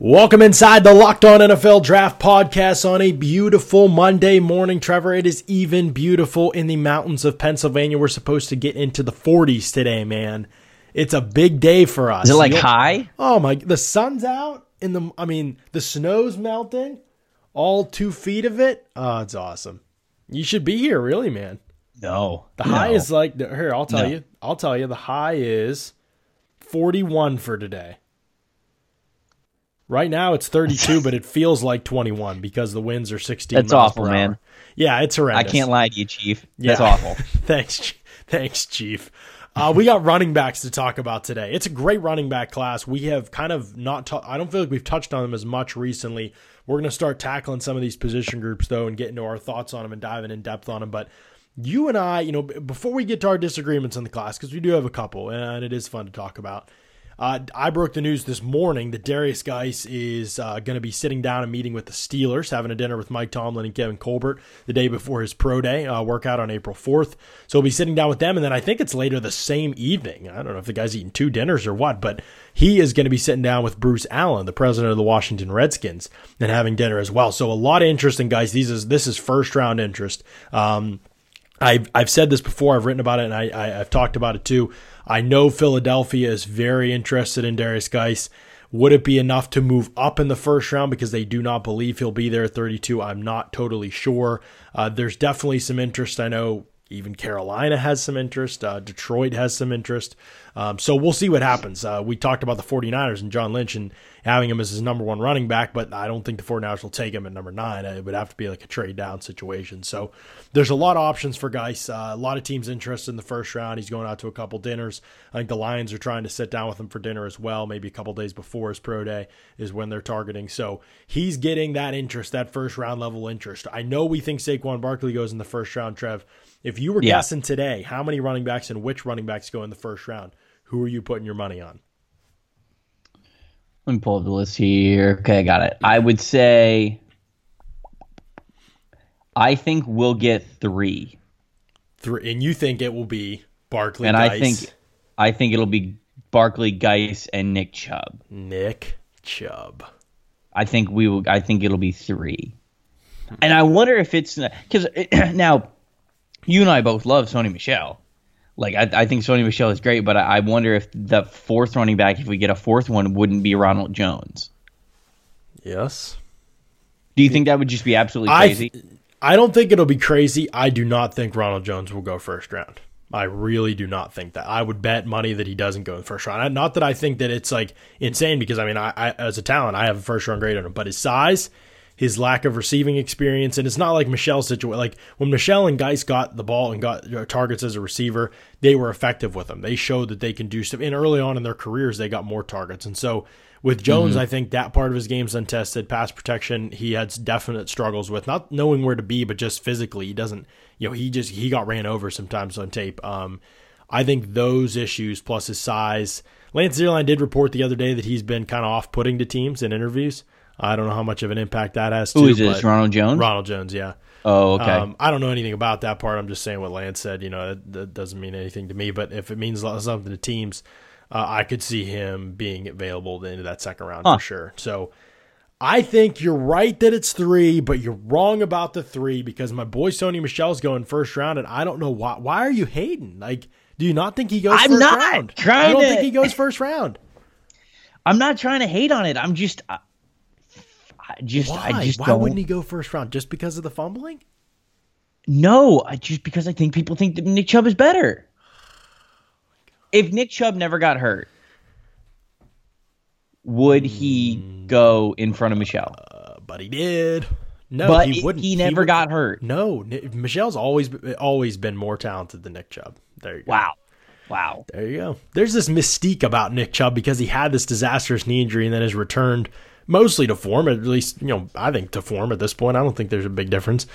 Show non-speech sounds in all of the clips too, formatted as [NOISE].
Welcome inside the Locked On NFL Draft Podcast on a beautiful Monday morning. Trevor, it is even beautiful in the mountains of Pennsylvania. We're supposed to get into the 40s today, man. It's a big day for us. Is it like You'll- high? Oh my! The sun's out, and the I mean, the snow's melting. All two feet of it. Oh, it's awesome. You should be here, really, man. No. The high No. is like here. I'll tell No. you. I'll tell you. The high is forty-one for today. Right now it's thirty-two, but it feels like twenty-one because the winds are sixteen. That's miles awful, man. Yeah, it's horrendous. I can't lie to you, Chief. That's Yeah. awful. [LAUGHS] thanks, thanks, Chief. Uh, we got running backs to talk about today. It's a great running back class. We have kind of not. ta- I don't feel like we've touched on them as much recently. We're going to start tackling some of these position groups though, and get into our thoughts on them and diving in depth on them. But you and I, you know, before we get to our disagreements in the class, because we do have a couple, and it is fun to talk about. Uh, I broke the news this morning that Derrius Guice is uh, going to be sitting down and meeting with the Steelers, having a dinner with Mike Tomlin and Kevin Colbert the day before his pro day uh, workout on April 4th. So he'll be sitting down with them, and then I think it's later the same evening. I don't know if the guy's eating two dinners or what, but he is going to be sitting down with Bruce Allen, the president of the Washington Redskins, and having dinner as well. So a lot of interest in Guice. These is this is first round interest. Um, I've I've said this before. I've written about it, and I, I I've talked about it too. I know Philadelphia is very interested in Derrius Guice. Would it be enough to move up in the first round because they do not believe he'll be there at 32? I'm not totally sure. Uh, there's definitely some interest. I know even Carolina has some interest. Uh, Detroit has some interest. Um, so we'll see what happens. Uh, we talked about the 49ers and John Lynch and having him as his number one running back, but I don't think the 49ers will take him at number nine. It would have to be like a trade down situation. So there's a lot of options for guys. Uh, a lot of teams interested in the first round. He's going out to a couple dinners. I think the Lions are trying to sit down with him for dinner as well. Maybe a couple days before his pro day is when they're targeting. So he's getting that interest, that first round level interest. I know we think Saquon Barkley goes in the first round, Trev. If you were Yeah. guessing today how many running backs and which running backs go in the first round, who are you putting your money on? Let me pull up the list here. Okay, I got it. I would say I think we'll get three. Three, and you think it will be Barkley, And I think I think it'll be Barkley, Guice, and Nick Chubb. Nick Chubb. I think we will. I think it'll be three. And I wonder if it's because [CLEARS THROAT] now you and I both love Sony Michel. Like I, I think Sony Michel is great, but I, I wonder if the fourth running back, if we get a fourth one, wouldn't be Ronald Jones. Yes. Do you think that would just be absolutely I, crazy? I don't think it'll be crazy. I do not think Ronald Jones will go first round. I really do not think that. I would bet money that he doesn't go in the first round. Not that I think that it's like insane because I mean, I, I as a talent, I have a first round grade on him, but his size, his lack of receiving experience, and it's not like Michel's situation. Like when Michel and Guice got the ball and got targets as a receiver, they were effective with them. They showed that they can do stuff. And early on in their careers, they got more targets. And so with Jones, I think that part of his game's untested. Pass protection, he had definite struggles with not knowing where to be, but just physically, he doesn't. You know, he just he got ran over sometimes on tape. Um, I think those issues plus his size. Lance Zierlein did report the other day that he's been kind of off-putting to teams in interviews. I don't know how much of an impact that has. Who too, is this? Ronald Jones? Ronald Jones, yeah. oh, okay. Um, I don't know anything about that part. I'm just saying what Lance said. You know, that, that doesn't mean anything to me. But if it means something to teams, uh, I could see him being available into that second round Huh. for sure. So I think you're right that it's three, but you're wrong about the three because my boy Sony Michel's going first round, and I don't know why. Why are you hating? Like, do you not think he goes? I'm first not round? trying You don't to- think he goes first round? I'm not trying to hate on it. I'm just, I, I just, Why? I just why don't. wouldn't he go first round? Just because of the fumbling? No, I just because I think people think that Nick Chubb is better. If Nick Chubb never got hurt, would he Hmm. go in front of Michel? Uh, but he did. No, but he he, wouldn't. he never would- got hurt. No, Michel's always always been more talented than Nick Chubb. There you go. Wow, wow. There you go. There's this mystique about Nick Chubb because he had this disastrous knee injury and then has returned mostly to form, at least, you know, I think to form at this point. I don't think there's a big difference.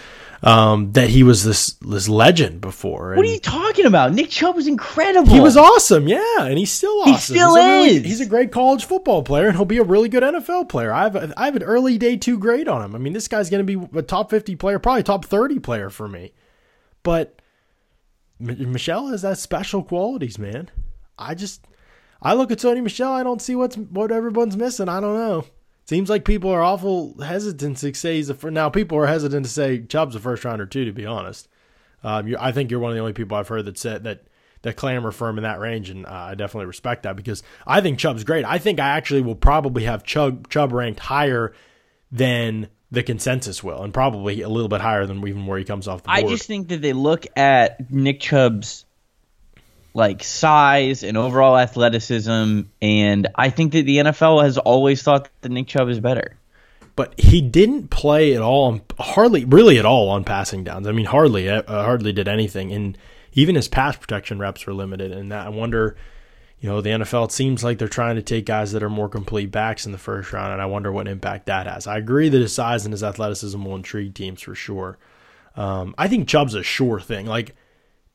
Um, that he was this this legend before. What are you talking about? Nick Chubb was incredible. He was awesome, yeah, and he's still awesome. He still he's a really- is. he's a great college football player, and he'll be a really good NFL player. I have a, I have an early day two grade on him. I mean, this guy's going to be a top fifty player, probably top thirty player for me. But M- Michel has that special qualities, man. I just I look at Sony Michel, I don't see what's what everyone's missing. I don't know. Seems like people are awful hesitant to say he's a first. Now people are hesitant to say Chubb's a first rounder too. To be honest, um, I think you're one of the only people I've heard that said that that clamor firm in that range, and uh, I definitely respect that because I think Chubb's great. I think I actually will probably have Chubb Chubb ranked higher than the consensus will, and probably a little bit higher than even where he comes off the board. I just think that they look at Nick Chubb's like size and overall athleticism, and I think that the NFL has always thought that Nick Chubb is better. But he didn't play at all, hardly, really at all on passing downs. I mean, hardly, uh, hardly did anything, and even his pass protection reps were limited. And I wonder, you know, the NFL it seems like they're trying to take guys that are more complete backs in the first round, and I wonder what impact that has. I agree that his size and his athleticism will intrigue teams for sure. Um, I think Chubb's a sure thing. Like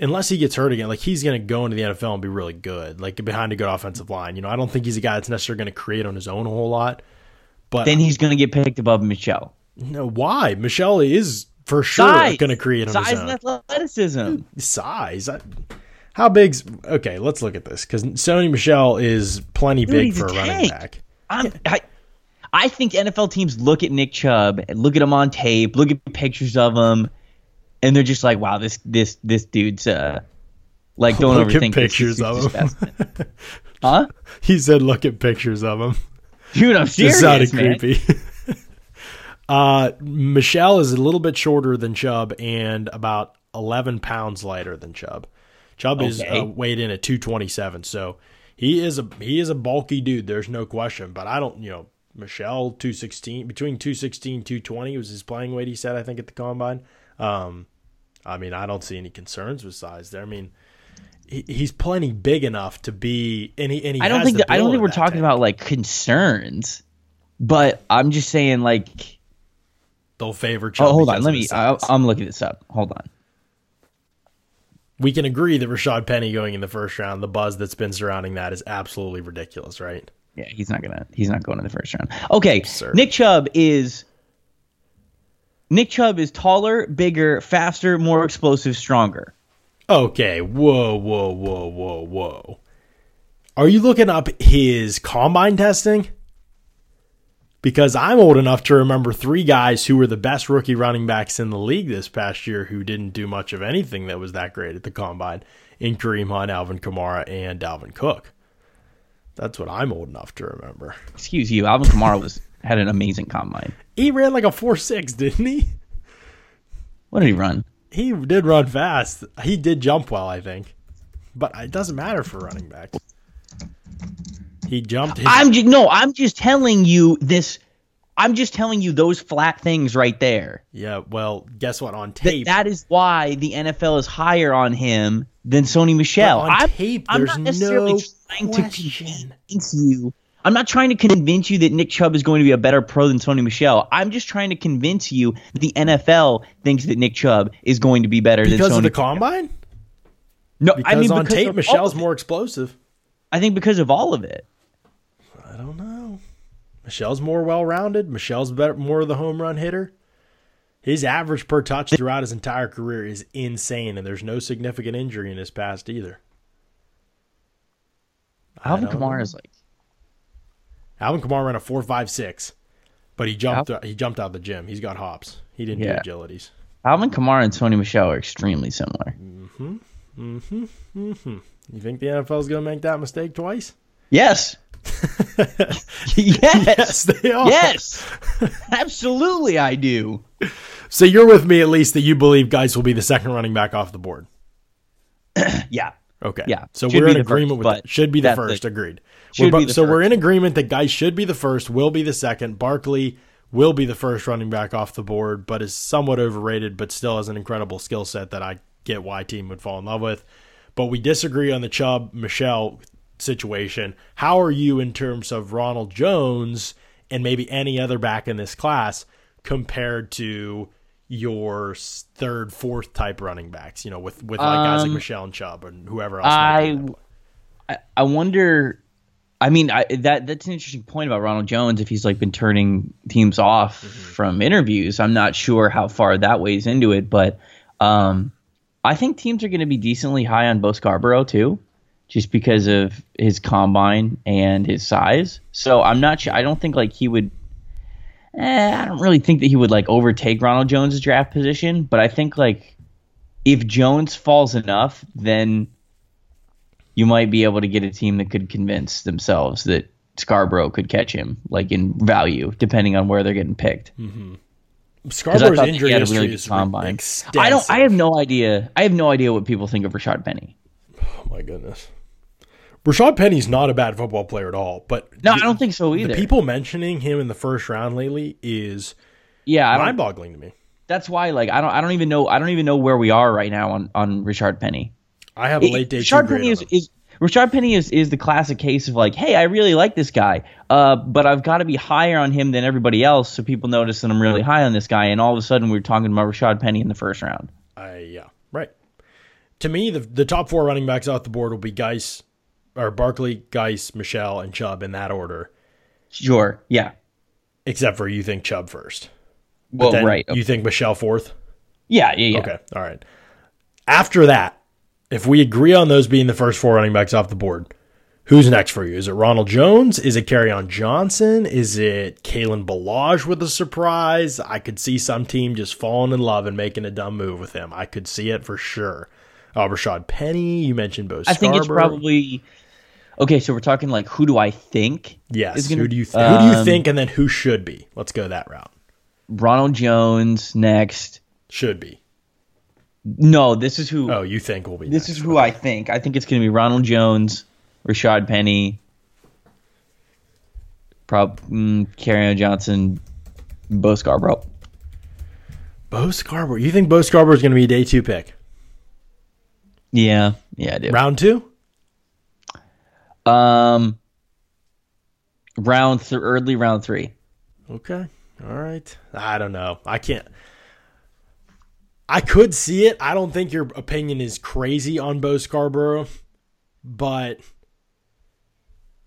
unless he gets hurt again, like he's going to go into the NFL and be really good, like behind a good offensive line. You know, I don't think he's a guy that's necessarily going to create on his own a whole lot. But then he's going to get picked above Michel. No, why? Michel is for sure going to create on size his own. and athleticism. Size. I, how big's okay? Let's look at this because Sony Michel is plenty Dude, big for a running back. I'm, I, I think NFL teams look at Nick Chubb, look at him on tape, look at pictures of him, and they're just like, "Wow, this this this dude's uh, like don't Look overthink this. pictures of him. [LAUGHS] huh? He said, "Look at pictures of him." Dude, I'm serious, Just sounded man. creepy. [LAUGHS] uh, Michel is a little bit shorter than Chubb and about 11 pounds lighter than Chubb. Chubb is uh, weighed in at 227, so he is a he is a bulky dude. There's no question. But I don't, you know, Michel 216 between 216 220 was his playing weight. He said, I think at the combine. Um, I mean, I don't see any concerns with size there. I mean. He, he's plenty big enough to be, and he, and he I don't think that, I don't think we're talking tank. about like concerns, but I'm just saying like. they'll favor Chubb. Oh, hold on. Let me. I, I'm looking this up. Hold on. we can agree that Rashaad Penny going in the first round, the buzz that's been surrounding that is absolutely ridiculous, right? Yeah, he's not gonna. He's not going in the first round. Okay, Absurd. Nick Chubb is. Nick Chubb is taller, bigger, faster, more explosive, stronger. Okay, whoa, whoa, whoa, whoa, whoa. Are you looking up his combine testing? Because I'm old enough to remember three guys who were the best rookie running backs in the league this past year who didn't do much of anything that was that great at the combine in Kareem Hunt, Alvin Kamara, and Dalvin Cook. That's what I'm old enough to remember. Excuse you, Alvin Kamara was had an amazing combine. He ran like a 4 6, didn't he? What did he run? He did run fast. He did jump well, I think. But it doesn't matter for running backs. He jumped. His, I'm just no. I'm just telling you this. I'm just telling you those flat things right there. yeah, well, guess what? On tape, that is why the NFL is higher on him than Sony Michel. on I'm, tape, I'm there's not necessarily no trying to question. convince you. I'm not trying to convince you that Nick Chubb is going to be a better pro than Sony Michel. I'm just trying to convince you that the NFL thinks that Nick Chubb is going to be better because than Sony. of the combine? no, Because I mean on because tape, Michel's more explosive. I think because of all of it. I don't know. Michel's more well rounded. Michel's better, more of the home run hitter. His average per touch throughout his entire career is insane, and there's no significant injury in his past either. Alvin don't Kamara is like Alvin Kamara ran a four five six, but he jumped. Uh, he jumped out of the gym. He's got hops. He didn't Yeah. do agilities. Alvin Kamara and Sony Michel are extremely similar. Mm-hmm. Mm-hmm. Mm-hmm. You think the NFL is going to make that mistake twice? Yes. [LAUGHS] yes. Yes, they are. Yes. Absolutely, I do. So you're with me at least that you believe Guice will be the second running back off the board. [CLEARS THROAT] Yeah. Okay. Yeah, So we're in agreement first, with that. Should be the that's the- first. agreed. We're be bo- so we're in agreement that Guice should be the first, will be the second. Barkley will be the first running back off the board, but is somewhat overrated, but still has an incredible skill set that I get why team would fall in love with. But we disagree on the Chubb Michel situation. How are you in terms of Ronald Jones and maybe any other back in this class compared to your third, fourth type running backs? You know, with with like guys like Um, Michel and Chubb and whoever else. I, I I wonder. I mean, I, that that's an interesting point about Ronald Jones. If he's like been turning teams off from interviews, I'm not sure how far that weighs into it. But um, I think teams are going to be decently high on Bo Scarborough too, just because of his combine and his size. So I'm not sure. I don't think like he would. Eh, I don't really think that he would like overtake Ronald Jones' draft position, but I think like if Jones falls enough, then you might be able to get a team that could convince themselves that Scarborough could catch him, like in value, depending on where they're getting picked. I Scarborough's injury had a really good combine. extensive. I don't. I have no idea. I have no idea what people think of Rashaad Penny. Oh my goodness. Rashaad Penny's not a bad football player at all, but No, the, I don't think so either. the people mentioning him in the first round lately is yeah, mind-boggling to me. that's why. Like, I don't. I don't even know. I don't even know where we are right now on on Richard Penny. I have a late day two Rashard Penny is, is Penny is, is the classic case of like, hey, I really like this guy, uh, but I've got to be higher on him than everybody else, so people notice that I'm really high on this guy. And all of a sudden, we're talking about Rashaad Penny in the first round. I yeah, right. To me, the the top four running backs off the board will be Guice or Barkley, Guice, Michel, and Chubb in that order. Sure, yeah. Except for you think Chubb first. Well, right. You think Michel fourth? yeah, yeah, yeah. Okay. All right. After that, if we agree on those being the first four running backs off the board, who's next for you? Is it Ronald Jones? Is it Kerryon Johnson? Is it Kalen Ballage with a surprise? I could see some team just falling in love and making a dumb move with him. I could see it for sure. Uh, Rashaad Penny, you mentioned Bo I think it's probably okay. So we're talking like, who do I think? yes. gonna- who do you th- who do you um, think, and then who should be? Let's go that route. Ronald Jones next. Should be. No, this is who. Oh, you think will be This next. is who I think. I think it's going to be Ronald Jones, Rashaad Penny, prob mm, Johnson, Bo Scarborough. Bo Scarborough. You think Bo Scarborough is going to be a day two pick? Yeah, yeah, I do. Round two? Um, round th- early round three. Okay. All right. I don't know. I can't. I could see it. I don't think your opinion is crazy on Bo Scarborough, but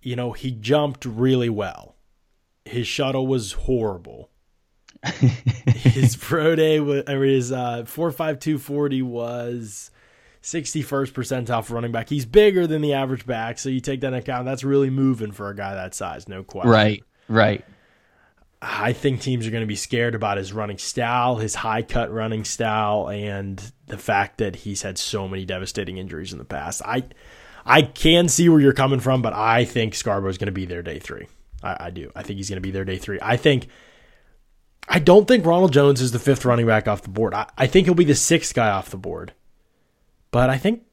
you know he jumped really well. His shuttle was horrible. [LAUGHS] his pro day was, or his uh, four five two forty was sixty first percentile for running back. He's bigger than the average back, so you take that into account. That's really moving for a guy that size, no question. Right, right. I think teams are going to be scared about his running style, his high cut running style, and the fact that he's had so many devastating injuries in the past. I I can see where you're coming from, but I think Scarborough is going to be there day three. I, I do. I think he's going to be there day three. I think. I don't think Ronald Jones is the fifth running back off the board. I, I think he'll be the sixth guy off the board. But I think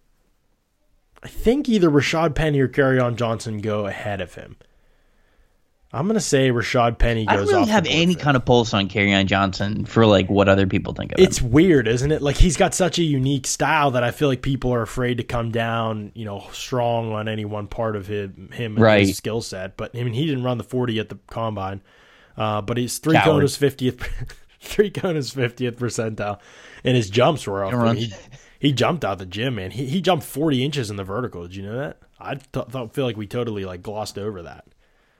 I think either Rashaad Penny or Kerryon Johnson go ahead of him. I'm gonna say Rashaad Penny goes I don't really have any kind of pulse on Kerryon Johnson for like what other people think of It's him. weird, isn't it? Like he's got such a unique style that I feel like people are afraid to come down, you know, strong on any one part of him, him and Right. his skill set. But I mean, he didn't run the 40 at the combine, uh, but he's three Coward. cone is 50th, [LAUGHS] three cone is 50th percentile, and his jumps were off. He, he jumped out the gym, man. He he jumped 40 inches in the vertical. Did you know that? I th- feel like we totally like glossed over that.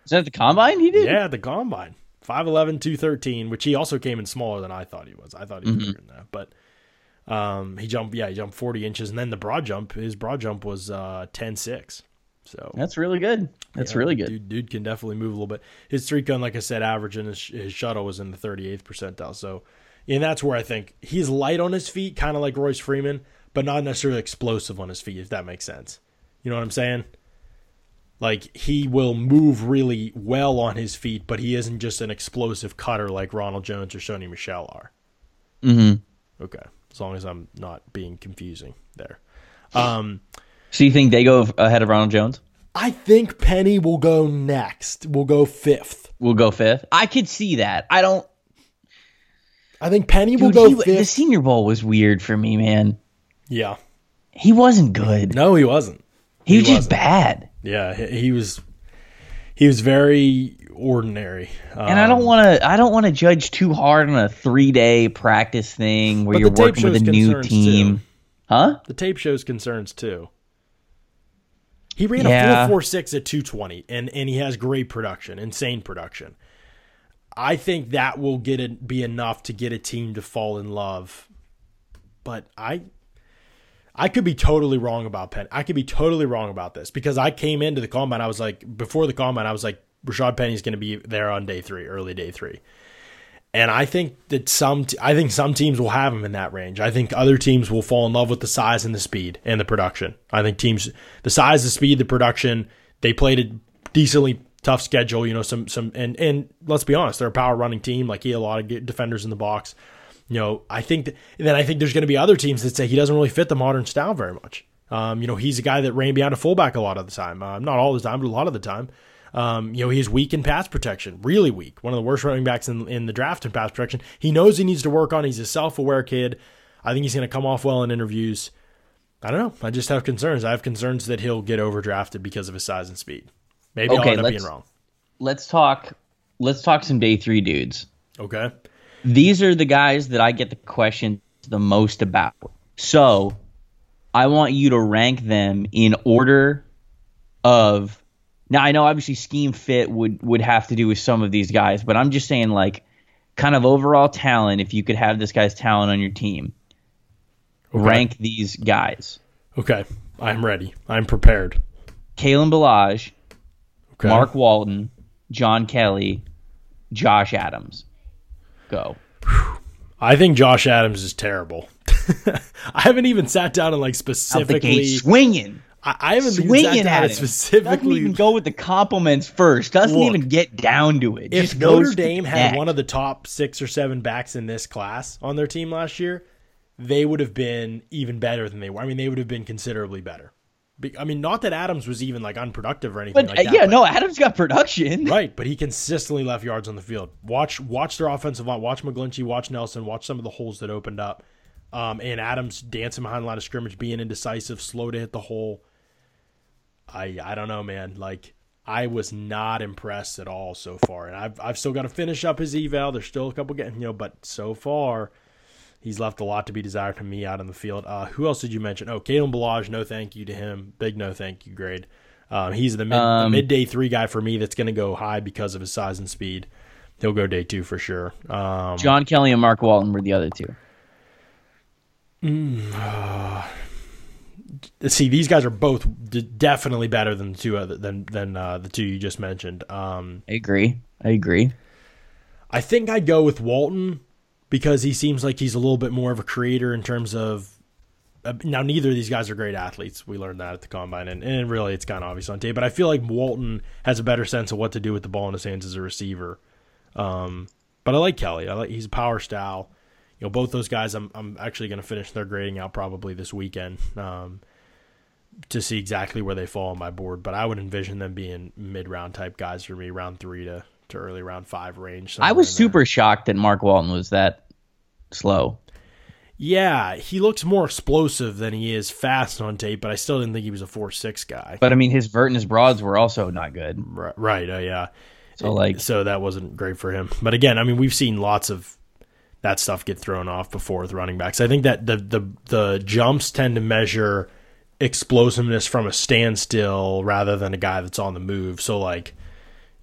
Is that the combine he did? Yeah, the combine. 5'11, 213, which he also came in smaller than I thought he was. I thought he was Mm-hmm. bigger than that. But um, he jumped, yeah, he jumped 40 inches. And then the broad jump, his broad jump was uh, 10 6. So That's really good. That's yeah, really good. Dude, dude can definitely move a little bit. His three cone, like I said, average and his, his shuttle was in the 38th percentile. So, and that's where I think he's light on his feet, kind of like Royce Freeman, but not necessarily explosive on his feet, if that makes sense. You know what I'm saying? Like he will move really well on his feet, but he isn't just an explosive cutter like Ronald Jones or Sony Michel are. Mm-hmm. Okay, as long as I'm not being confusing there. Um, So you think they go ahead of Ronald Jones? I think Penny will go next. We'll go fifth. We'll go fifth. I could see that. I don't. I think Penny will go he- fifth. the Senior Bowl was weird for me, man. yeah. He wasn't good. No, he wasn't. he was he just wasn't. bad. Yeah, he, he was. He was very ordinary. And I don't Um, want to. I don't want to judge too hard on a three day practice thing where you're the working with a new team, too. huh? The tape shows concerns too. He ran Yeah. a four four six at two twenty, and and he has great production, insane production. I think that will get it be enough to get a team to fall in love. But I I could be totally wrong about Penn. I could be totally wrong about this because I came into the combine. I was like, before the combine, I was like, Rashaad Penny's going to be there on day three, early day three. And I think that some, I think some teams will have him in that range. I think other teams will fall in love with the size and the speed and the production. I think teams, the size, the speed, the production, they played a decently tough schedule. You know, some some and and let's be honest, they're a power running team. Like he had a lot of defenders in the box. You know, I think that, then I think there's going to be other teams that say he doesn't really fit the modern style very much. Um, you know, he's a guy that ran behind a fullback a lot of the time. Uh, not all the time, but a lot of the time. Um, you know, he's weak in pass protection, really weak. One of the worst running backs in, in the draft in pass protection. He knows he needs to work on. He's a self aware kid. I think he's going to come off well in interviews. I don't know. I just have concerns. I have concerns that he'll get overdrafted because of his size and speed. Maybe okay, I'll end up being wrong. Let's talk. Let's talk some day three dudes. Okay. These are the guys that I get the questions the most about. So, I want you to rank them in order of now I know obviously scheme fit would would have to do with some of these guys, but I'm just saying like kind of overall talent. If you could have this guy's talent on your team, okay. rank these guys. Okay, I'm ready. I'm prepared. Kalen Ballage, okay. Mark Walton, John Kelly, Josh Adams. Go. I think Josh Adams is terrible. [LAUGHS] I haven't even sat down and like specifically swinging. I, I haven't swinging at it specifically. Doesn't even go with the compliments first. Doesn't Look, even get down to it. If Notre Dame had one of the top six or seven backs in this class on their team last year, they would have been even better than they were. I mean, they would have been considerably better. I mean, not that Adams was even like unproductive or anything but, like that. Yeah, no, Adams got production. [LAUGHS] Right, but he consistently left yards on the field. Watch watch their offensive line. Watch McGlinchey, watch Nelson, watch some of the holes that opened up. Um, and Adams dancing behind the line of scrimmage, being indecisive, slow to hit the hole. I I don't know, man. Like I was not impressed at all so far, and I've I've still got to finish up his eval. There's still a couple getting you know, but so far he's left a lot to be desired from me out on the field. Uh, who else did you mention? Oh, Kalen Ballage, no thank you to him. Big no thank you grade. Um, he's the, mid, um, the midday three guy for me that's going to go high because of his size and speed. He'll go day two for sure. Um, John Kelly and Mark Walton were the other two. Mm, uh, see these guys are both definitely better than the two other than than uh, the two you just mentioned. Um, I agree. I agree. I think I'd go with Walton because he seems like he's a little bit more of a creator in terms of. Uh, now, neither of these guys are great athletes. We learned that at the combine, and, and really, it's kind of obvious on tape. But I feel like Walton has a better sense of what to do with the ball in his hands as a receiver. Um, but I like Kelly. I like he's a power style. You know, both those guys. I'm I'm actually going to finish their grading out probably this weekend. Um, to see exactly where they fall on my board, but I would envision them being mid round type guys for me, round three to, to early round five range. I was super shocked that Mark Walton was that slow. Yeah, he looks more explosive than he is fast on tape, but I still didn't think he was a four six guy. But I mean, his vert and his broads were also not good. Right, right uh, yeah. So like, so that wasn't great for him. But again, I mean, we've seen lots of that stuff get thrown off before with running backs. I think that the the the jumps tend to measure explosiveness from a standstill rather than a guy that's on the move. So like,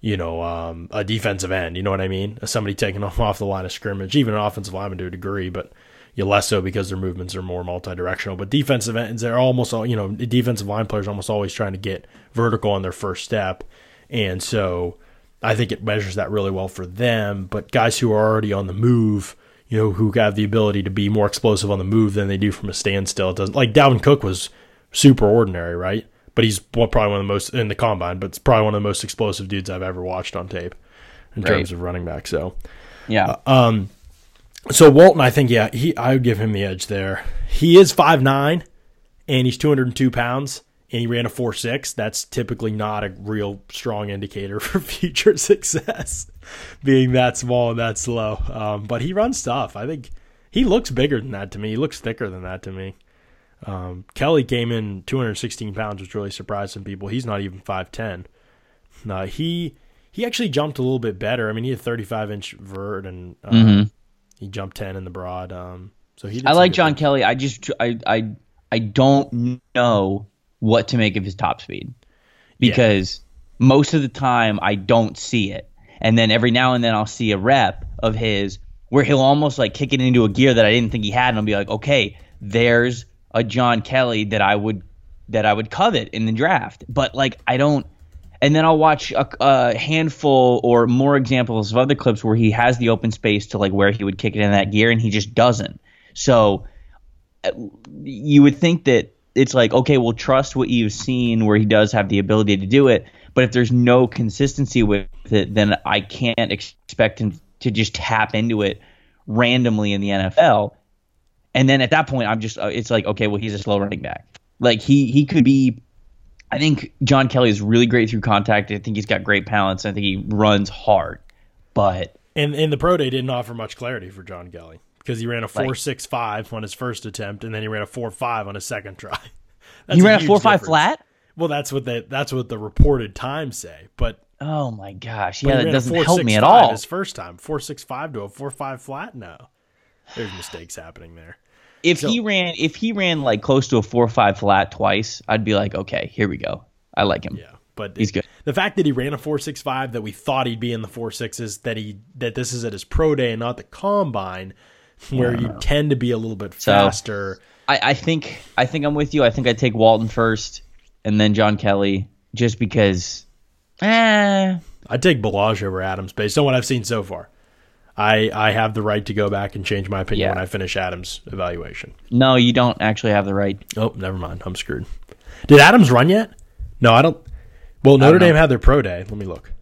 you know, um, a defensive end, you know what I mean? Somebody taking [LAUGHS] off off the line of scrimmage, even an offensive lineman to a degree, but you less so because their movements are more multi-directional. But defensive ends, they're almost all, you know, defensive line players almost always trying to get vertical on their first step. And so I think it measures that really well for them. But guys who are already on the move, you know, who have the ability to be more explosive on the move than they do from a standstill, it doesn't like Dalvin Cook was – super ordinary, right? But he's probably one of the most in the combine, but it's probably one of the most explosive dudes I've ever watched on tape in right. terms of running back. So, yeah. Uh, um, so Walton, I think, yeah, he I would give him the edge there. He is five nine, and he's two hundred and two pounds, and he ran a four six. That's typically not a real strong indicator [LAUGHS] for future success, being that small and that slow. Um, but he runs tough. I think he looks bigger than that to me. He looks thicker than that to me. Um, Kelly came in 216 pounds, which really surprised some people. He's not even 5'10. Uh, he he actually jumped a little bit better. I mean, he had 35 inch vert and uh, mm-hmm. he jumped 10 in the broad. Um, so he. I like John. Kelly. I just I I I don't know what to make of his top speed because yeah. most of the time I don't see it, and then every now and then I'll see a rep of his where he'll almost like kick it into a gear that I didn't think he had, and I'll be like, okay, there's a John Kelly that I would that I would covet in the draft. But like I don't and then I'll watch a, a, handful or more examples of other clips where he has the open space to like where he would kick it in that gear, and he just doesn't. So you would think that it's like okay, we'll trust what you've seen where he does have the ability to do it, but if there's no consistency with it, then I can't expect him to just tap into it randomly in the NFL. And then at that point, I'm just uh, it's like okay, well he's a slow running back. Like he he could be I think John Kelly is really great through contact. I think he's got great balance. I think he runs hard, but and and the pro day didn't offer much clarity for John Kelly because he ran a four six five on his first attempt, and then he ran a four five on his second try. [LAUGHS] That's he ran a, a four five flat. Well, that's what the that's what the reported times say. But oh my gosh, yeah, that doesn't four, help six, me at all. His first time, four six five to a four five flat. No, there's mistakes happening there. If so, he ran, if he ran like close to a four five flat twice, I'd be like, okay, here we go. I like him. Yeah, but he's good. The fact that he ran a four six five, that we thought he'd be in the four sixes, that he that this is at his pro day and not the combine, where you tend to be a little bit faster. So, I, I think I think I'm with you. I think I'd take Walton first, and then John Kelly, just because. Eh. I'd take Ballage over Adams based on what I've seen so far. I I have the right to go back and change my opinion yeah. when I finish Adams' evaluation. No, you don't actually have the right. Oh, never mind. I'm screwed. Did Adams run yet? No, I don't. Well, Notre Dame had their pro day. Let me look.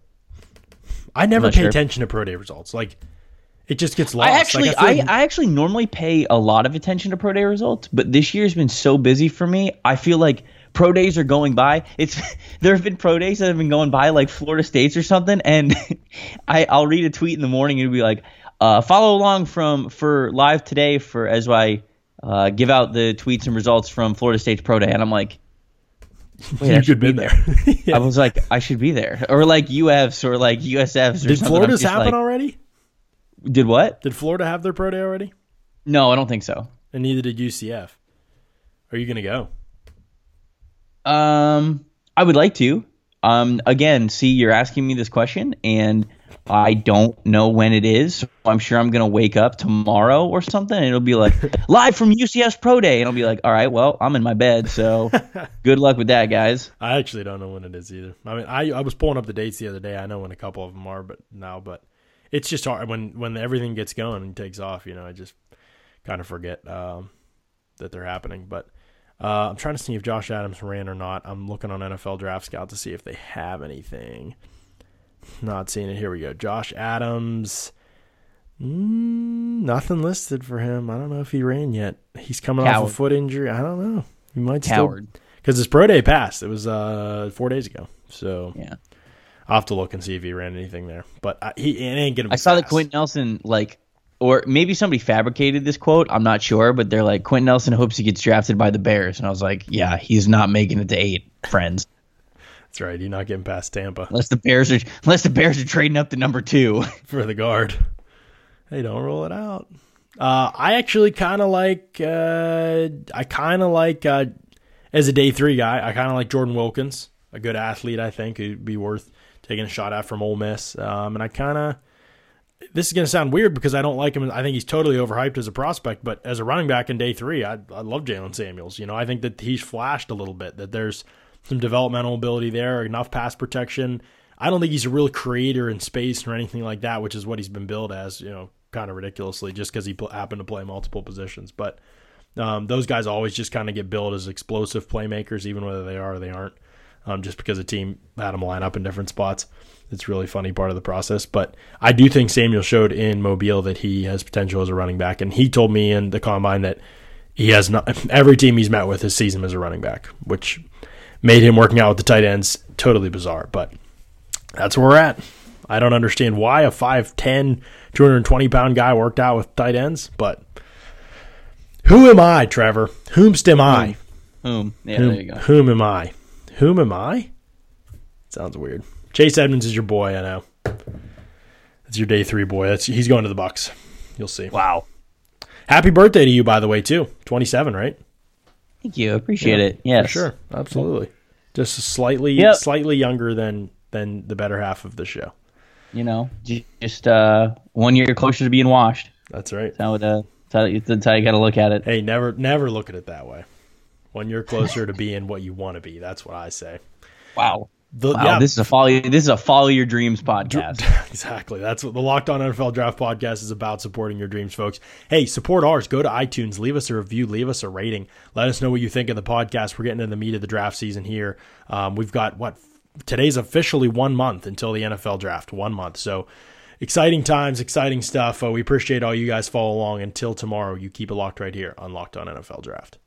I never pay sure. attention to pro day results. Like it just gets lost. I actually, like, I, I, like... I, actually normally pay a lot of attention to pro day results, but this year's been so busy for me. I feel like pro days are going by. It's [LAUGHS] there have been pro days that have been going by like Florida State's or something, and [LAUGHS] I I'll read a tweet in the morning and it'll be like, uh, follow along from for live today for as I uh, give out the tweets and results from Florida State's pro day, and I'm like. Wait, you should be there. [LAUGHS] yeah. I was like, I should be there, or like UFs, or like USFs. Or Did Florida's happen like, already? Did what? Did Florida have their pro day already? No, I don't think so. And neither did UCF. Are you going to go? Um, I would like to. Um, again, see, you're asking me this question, and I don't know when it is. So I'm sure I'm gonna wake up tomorrow or something, and it'll be like [LAUGHS] live from UCF Pro Day, and I'll be like, all right, well, I'm in my bed, so [LAUGHS] good luck with that, guys. I actually don't know when it is either. I mean, I I was pulling up the dates the other day. I know when a couple of them are, but now, but it's just hard when when everything gets going and takes off. You know, I just kind of forget um, that they're happening, but. Uh, I'm trying to see if Josh Adams ran or not. I'm looking on NFL Draft Scout to see if they have anything. Not seeing it. Here we go. Josh Adams. Mm, nothing listed for him. I don't know if he ran yet. He's coming Coward. off a foot injury. I don't know. He might Coward. still because his pro day passed. It was uh, four days ago. So yeah, I'll have to look and see if he ran anything there. But I, he it ain't gonna. I saw that Quenton Nelson like or maybe somebody fabricated this quote. I'm not sure, but they're like Quenton Nelson hopes he gets drafted by the Bears, and I was like, yeah, he's not making it to eight, friends. That's right. You're not getting past Tampa unless the Bears are unless the Bears are trading up to number two [LAUGHS] for the guard. Hey, don't roll it out. Uh, I actually kind of like. Uh, I kind of like uh, as a day three guy. I kind of like Jordan Wilkins, a good athlete. I think who'd be worth taking a shot at from Ole Miss. Um, and I kind of this is going to sound weird because I don't like him. I think he's totally overhyped as a prospect, but as a running back in day three, I, I love Jaylen Samuels. You know, I think that he's flashed a little bit, that there's some developmental ability there, enough pass protection. I don't think he's a real creator in space or anything like that, which is what he's been billed as, you know, kind of ridiculously just because he pl- happened to play multiple positions. But um, those guys always just kind of get billed as explosive playmakers, even whether they are or they aren't, um, just because a team had him line up in different spots. It's really funny part of the process. But I do think Samuel showed in Mobile that he has potential as a running back, and he told me in the combine that he has not [LAUGHS] every team he's met with has sees him as a running back, which made him working out with the tight ends totally bizarre. But that's where we're at. I don't understand why a 5'10", 220 pound guy worked out with tight ends, but who am I, Trevor? Whomst am I? Whom? Yeah, whom, there you go. Whom am I? Whom am I? Sounds weird. Chase Edmonds is your boy. I know. That's your day three boy. That's he's going to the Bucks. You'll see. Wow. Happy birthday to you, by the way, too. Twenty seven, right? Thank you. Appreciate yeah, it. Yes, sure, absolutely. Just slightly, yep. slightly younger than than the better half of the show. You know, just uh, one year closer to being washed. That's right. That's how, it, uh, that's how, that's how you got to look at it. Hey, never, never look at it that way. One year closer to being what you want to be. That's what I say. Wow. The, Wow, this is a follow. This is a follow your dreams podcast. [LAUGHS] exactly. That's what the Locked On NFL Draft podcast is about. Supporting your dreams, folks. Hey, support ours. Go to iTunes, leave us a review, leave us a rating. Let us know what you think of the podcast. We're getting into the meat of the draft season here. Um, we've got what today's officially one month until the NFL draft. One month. So exciting times, exciting stuff. Uh, we appreciate all you guys follow along. Until tomorrow, you keep it locked right here on Locked On NFL Draft.